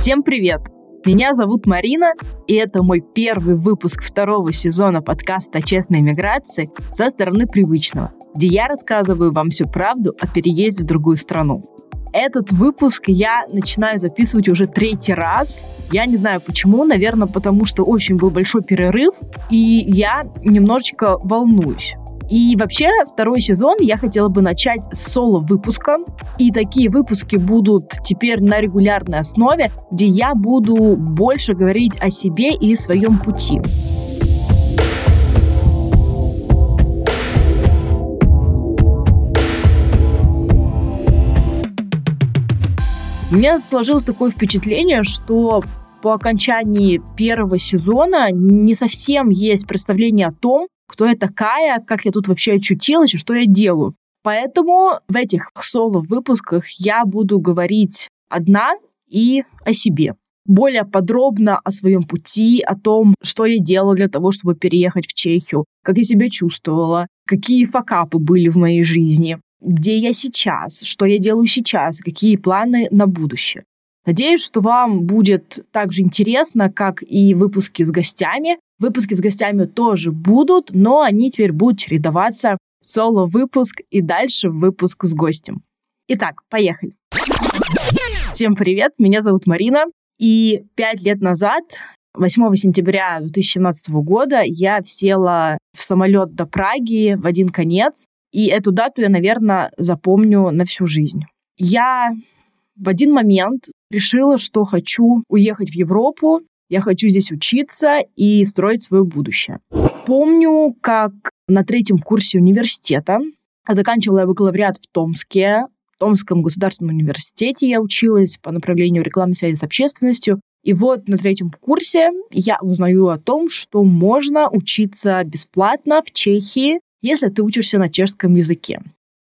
Всем привет! Меня зовут Марина, и это мой первый выпуск второго сезона подкаста о честной миграции со стороны привычного, где я рассказываю вам всю правду о переезде в другую страну. Этот выпуск я начинаю записывать уже третий раз. Я не знаю почему, наверное, потому что очень был большой перерыв, и я немножечко волнуюсь. И вообще, второй сезон я хотела бы начать с соло-выпуска. И такие выпуски будут теперь на регулярной основе, где я буду больше говорить о себе и своем пути. У меня сложилось такое впечатление, что по окончании первого сезона не совсем есть представление о том, кто я такая, как я тут вообще очутилась и что я делаю. Поэтому в этих соло-выпусках я буду говорить одна и о себе. Более подробно о своем пути, о том, что я делала для того, чтобы переехать в Чехию, как я себя чувствовала, какие факапы были в моей жизни, где я сейчас, что я делаю сейчас, какие планы на будущее. Надеюсь, что вам будет так же интересно, как и выпуски с гостями. Выпуски с гостями тоже будут, но они теперь будут чередоваться соло-выпуск и дальше выпуск с гостем. Итак, поехали. Всем привет, меня зовут Марина, и пять лет назад, 8 сентября 2017 года, я села в самолет до Праги в один конец, и эту дату я, наверное, запомню на всю жизнь. Я в один момент решила, что хочу уехать в Европу, я хочу здесь учиться и строить свое будущее. Помню, как на третьем курсе университета заканчивала я бакалавриат в Томске. В Томском государственном университете я училась по направлению рекламной связи с общественностью. И вот на третьем курсе я узнаю о том, что можно учиться бесплатно в Чехии, если ты учишься на чешском языке.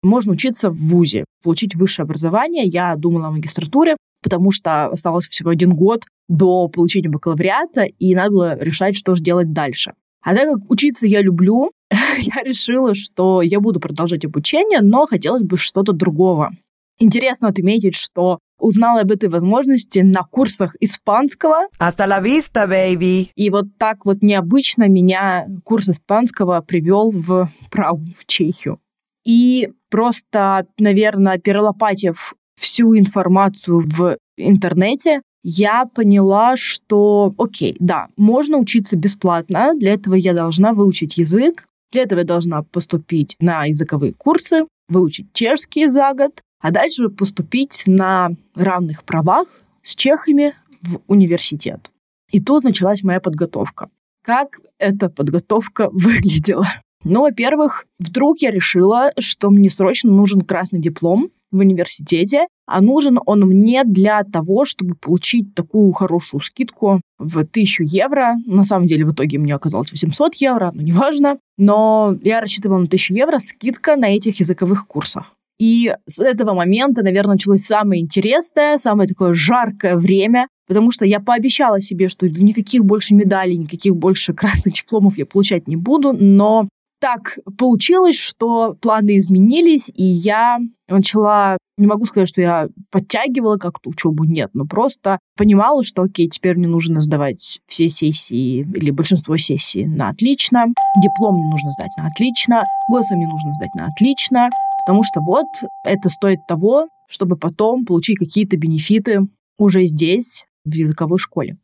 Можно учиться в ВУЗе, получить высшее образование. Я думала о магистратуре, потому что осталось всего один год до получения бакалавриата, и надо было решать, что же делать дальше. А так как учиться я люблю, я решила, что я буду продолжать обучение, но хотелось бы что-то другого. Интересно отметить, что узнала об этой возможности на курсах испанского. Hasta la vista, baby! И вот так вот необычно меня курс испанского привел в Прагу, в Чехию. И просто, наверное, перелопатив всю информацию в интернете, я поняла, что, окей, да, можно учиться бесплатно, для этого я должна выучить язык, для этого я должна поступить на языковые курсы, выучить чешский за год, а дальше поступить на равных правах с чехами в университет. И тут началась моя подготовка. Как эта подготовка выглядела? Ну, во-первых, вдруг я решила, что мне срочно нужен красный диплом в университете, а нужен он мне для того, чтобы получить такую хорошую скидку в 1000 евро. На самом деле, в итоге мне оказалось 800 евро, но неважно. Но я рассчитывала на 1000 евро скидка на этих языковых курсах. И с этого момента, наверное, началось самое интересное, самое такое жаркое время, потому что я пообещала себе, что никаких больше медалей, никаких больше красных дипломов я получать не буду, но так получилось, что планы изменились, и я начала, не могу сказать, что я подтягивала как-то учебу, нет, но просто понимала, что, окей, теперь мне нужно сдавать все сессии или большинство сессий на отлично, диплом мне нужно сдать на отлично, ГОСа мне нужно сдать на отлично, потому что вот это стоит того, чтобы потом получить какие-то бенефиты уже здесь, в языковой школе.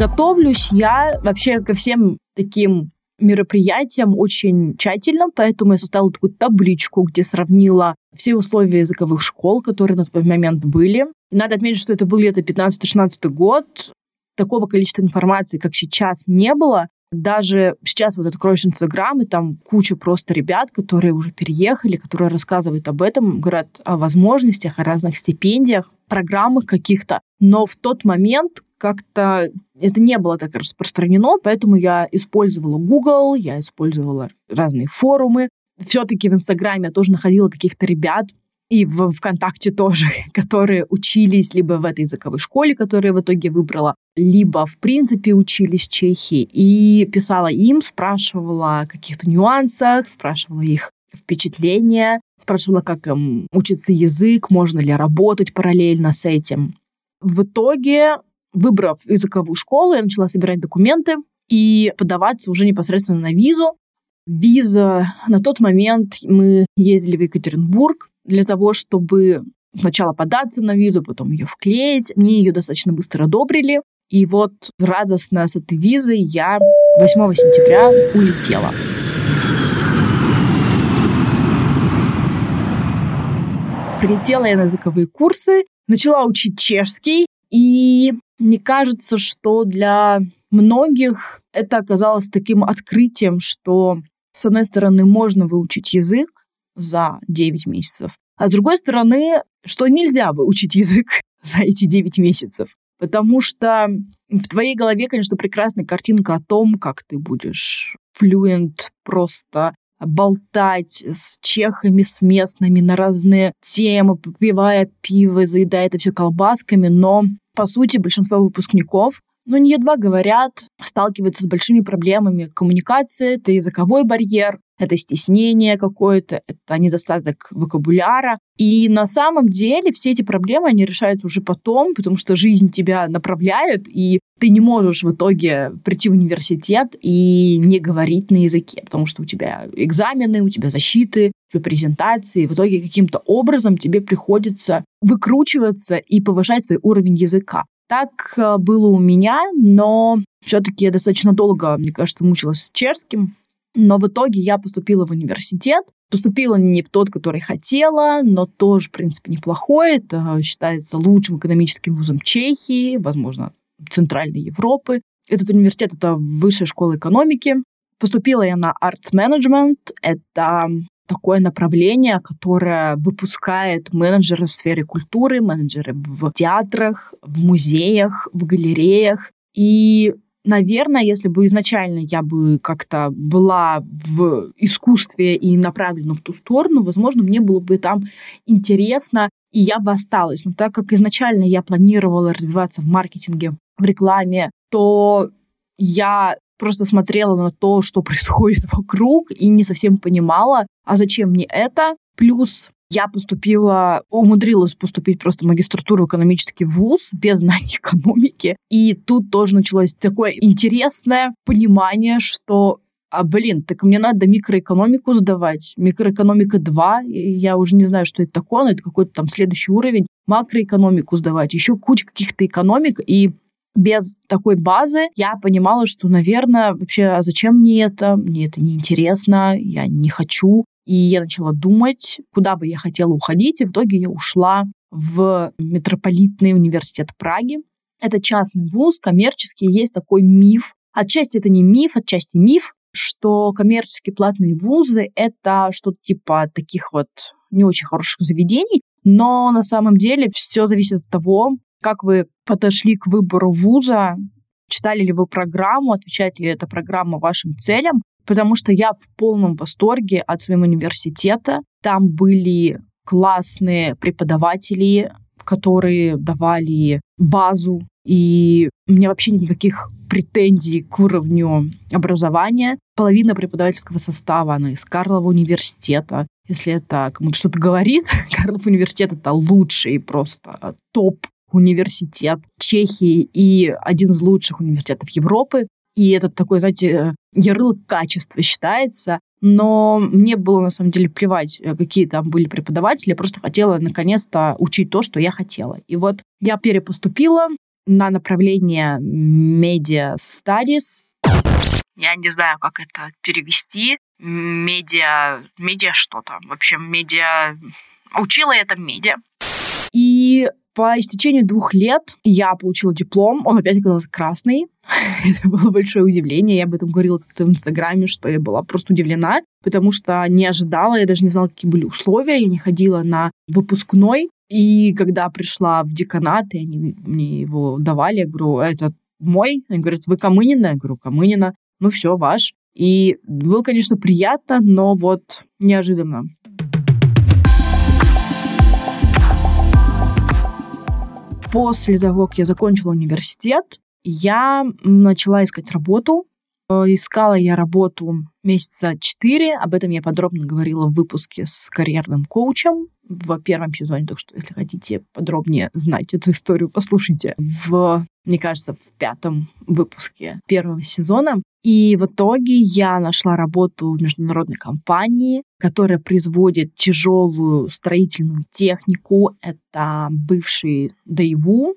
Готовлюсь я вообще ко всем таким мероприятиям очень тщательно, поэтому я составила такую табличку, где сравнила все условия языковых школ, которые на тот момент были. И надо отметить, что это был где-то 15-16 год. Такого количества информации, как сейчас, не было. Даже сейчас вот откроешь Инстаграм, и там куча просто ребят, которые уже переехали, которые рассказывают об этом, говорят о возможностях, о разных стипендиях, программах каких-то. Но в тот момент как-то это не было так распространено, поэтому я использовала Google, я использовала разные форумы. Все-таки в Инстаграме я тоже находила каких-то ребят, и в ВКонтакте тоже, которые учились либо в этой языковой школе, которую я в итоге выбрала, либо, в принципе, учились в Чехии. И писала им, спрашивала о каких-то нюансах, спрашивала их впечатления. Спрашивала, как им учится язык, можно ли работать параллельно с этим. В итоге, выбрав языковую школу, я начала собирать документы и подаваться уже непосредственно на визу. Виза на тот момент мы ездили в Екатеринбург для того, чтобы сначала податься на визу, потом ее вклеить. Мне ее достаточно быстро одобрили. И вот радостно с этой визой я 8 сентября улетела. Прилетела я на языковые курсы, начала учить чешский, и мне кажется, что для многих это оказалось таким открытием, что, с одной стороны, можно выучить язык за 9 месяцев, а с другой стороны, что нельзя выучить язык за эти 9 месяцев. Потому что в твоей голове, конечно, прекрасная картинка о том, как ты будешь флюент просто болтать с чехами, с местными на разные темы, попивая пиво, заедая это все колбасками, но, по сути, большинство выпускников но не едва говорят, сталкиваются с большими проблемами коммуникации, это языковой барьер, это стеснение какое-то, это недостаток вокабуляра. И на самом деле все эти проблемы, они решаются уже потом, потому что жизнь тебя направляет, и ты не можешь в итоге прийти в университет и не говорить на языке, потому что у тебя экзамены, у тебя защиты, у тебя презентации, в итоге каким-то образом тебе приходится выкручиваться и повышать свой уровень языка. Так э, было у меня, но все-таки я достаточно долго, мне кажется, мучилась с чешским. Но в итоге я поступила в университет. Поступила не в тот, который хотела, но тоже, в принципе, неплохой. Это считается лучшим экономическим вузом Чехии, возможно, Центральной Европы. Этот университет — это высшая школа экономики. Поступила я на Arts Management. Это такое направление, которое выпускает менеджеры в сфере культуры, менеджеры в театрах, в музеях, в галереях. И Наверное, если бы изначально я бы как-то была в искусстве и направлена в ту сторону, возможно, мне было бы там интересно, и я бы осталась. Но так как изначально я планировала развиваться в маркетинге, в рекламе, то я просто смотрела на то, что происходит вокруг, и не совсем понимала, а зачем мне это. Плюс я поступила, умудрилась поступить просто в магистратуру экономический вуз без знаний экономики. И тут тоже началось такое интересное понимание, что а, блин, так мне надо микроэкономику сдавать. Микроэкономика 2, я уже не знаю, что это такое, но это какой-то там следующий уровень. Макроэкономику сдавать, еще куча каких-то экономик. И без такой базы я понимала, что, наверное, вообще, а зачем мне это? Мне это не интересно, я не хочу. И я начала думать, куда бы я хотела уходить, и в итоге я ушла в Метрополитный университет Праги. Это частный вуз, коммерческий, есть такой миф. Отчасти это не миф, отчасти миф, что коммерческие платные вузы — это что-то типа таких вот не очень хороших заведений, но на самом деле все зависит от того, как вы подошли к выбору вуза, читали ли вы программу, отвечает ли эта программа вашим целям, потому что я в полном восторге от своего университета. Там были классные преподаватели, которые давали базу, и у меня вообще никаких претензий к уровню образования. Половина преподавательского состава, она из Карлова университета. Если это кому-то что-то говорит, Карлов университет — это лучший просто топ университет Чехии и один из лучших университетов Европы. И это такой, знаете, ярлык качества считается. Но мне было, на самом деле, плевать, э, какие там были преподаватели. Я просто хотела, наконец-то, учить то, что я хотела. И вот я перепоступила на направление Media Studies. Я не знаю, как это перевести. Медиа... Медиа что-то. В общем, медиа... Учила я там медиа. И по истечению двух лет я получила диплом, он опять оказался красный. Это было большое удивление, я об этом говорила как-то в Инстаграме, что я была просто удивлена, потому что не ожидала, я даже не знала, какие были условия, я не ходила на выпускной, и когда пришла в деканат, и они мне его давали, я говорю, это мой? Они говорят, вы Камынина? Я говорю, Камынина. Ну все, ваш. И было, конечно, приятно, но вот неожиданно. После того, как я закончила университет, я начала искать работу. Искала я работу месяца четыре. Об этом я подробно говорила в выпуске с карьерным коучем в первом сезоне. Так что, если хотите подробнее знать эту историю, послушайте в, мне кажется, в пятом выпуске первого сезона. И в итоге я нашла работу в международной компании, которая производит тяжелую строительную технику. Это бывший Daewoo,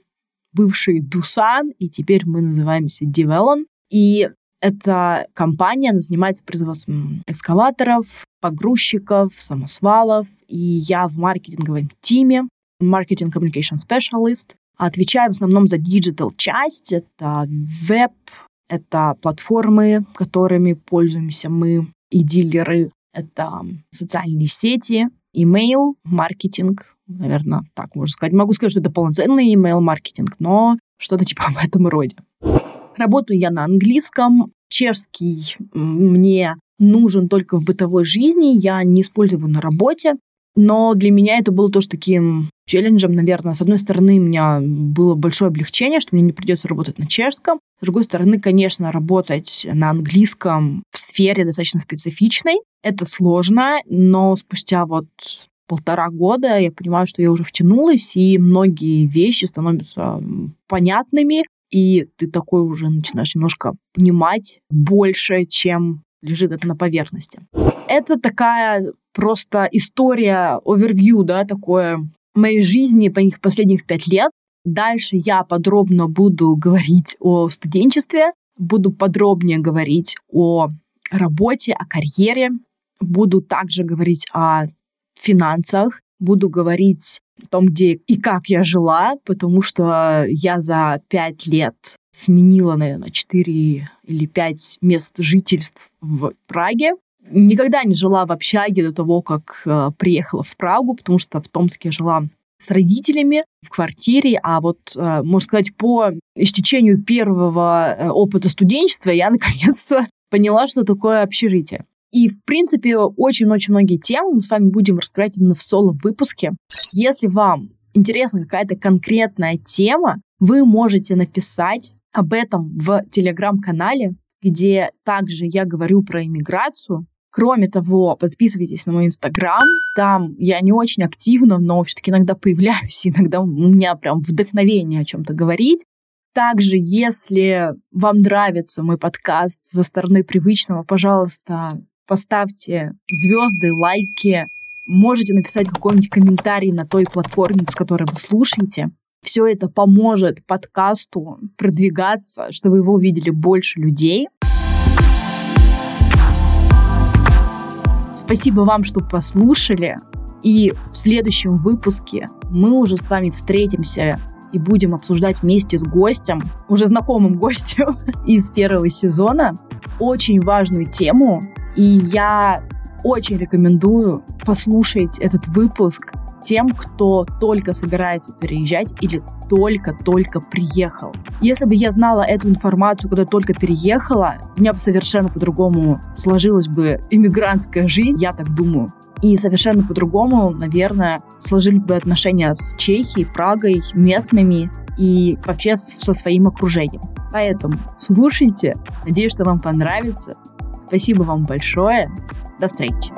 бывший Doosan, и теперь мы называемся Develon. И эта компания она занимается производством экскаваторов, погрузчиков, самосвалов, и я в маркетинговом team е, marketing communication specialist, отвечаю в основном за digital часть, это веб, это платформы, которыми пользуемся мы и дилеры, это социальные сети, имейл, маркетинг, наверное, так можно сказать. Могу сказать, что это полноценный имейл-маркетинг, но что-то типа в этом роде. Работаю я на английском. Чешский мне нужен только в бытовой жизни. Я не использую его на работе. Но для меня это было тоже таким челленджем, наверное. С одной стороны, у меня было большое облегчение, что мне не придется работать на чешском. С другой стороны, конечно, работать на английском в сфере достаточно специфичной. Это сложно, но спустя вот полтора года я понимаю, что я уже втянулась, и многие вещи становятся понятными, и ты такой уже начинаешь немножко понимать больше, чем лежит это на поверхности. Это такая просто история, овервью, да, такое моей жизни по них последних пять лет. Дальше я подробно буду говорить о студенчестве, буду подробнее говорить о работе, о карьере, буду также говорить о финансах, буду говорить о том, где и как я жила, потому что я за пять лет сменила, наверное, четыре или пять мест жительств в Праге. Никогда не жила в общаге до того, как э, приехала в Прагу, потому что в Томске я жила с родителями в квартире, а вот, э, можно сказать, по истечению первого э, опыта студенчества я наконец-то поняла, что такое общежитие. И, в принципе, очень-очень многие темы мы с вами будем раскрывать именно в соло-выпуске. Если вам интересна какая-то конкретная тема, вы можете написать об этом в телеграм-канале, где также я говорю про иммиграцию. Кроме того, подписывайтесь на мой инстаграм. Там я не очень активна, но все-таки иногда появляюсь, иногда у меня прям вдохновение о чем-то говорить. Также, если вам нравится мой подкаст за стороны привычного, пожалуйста, поставьте звезды, лайки, можете написать какой-нибудь комментарий на той платформе, с которой вы слушаете. Все это поможет подкасту продвигаться, чтобы его увидели больше людей. Спасибо вам, что послушали. И в следующем выпуске мы уже с вами встретимся и будем обсуждать вместе с гостем, уже знакомым гостем из первого сезона, очень важную тему, и я очень рекомендую послушать этот выпуск тем, кто только собирается переезжать или только-только приехал. Если бы я знала эту информацию, когда только переехала, у меня бы совершенно по-другому сложилась бы иммигрантская жизнь, я так думаю. И совершенно по-другому, наверное, сложили бы отношения с Чехией, Прагой, местными и вообще со своим окружением. Поэтому слушайте. Надеюсь, что вам понравится. Спасибо вам большое. До встречи.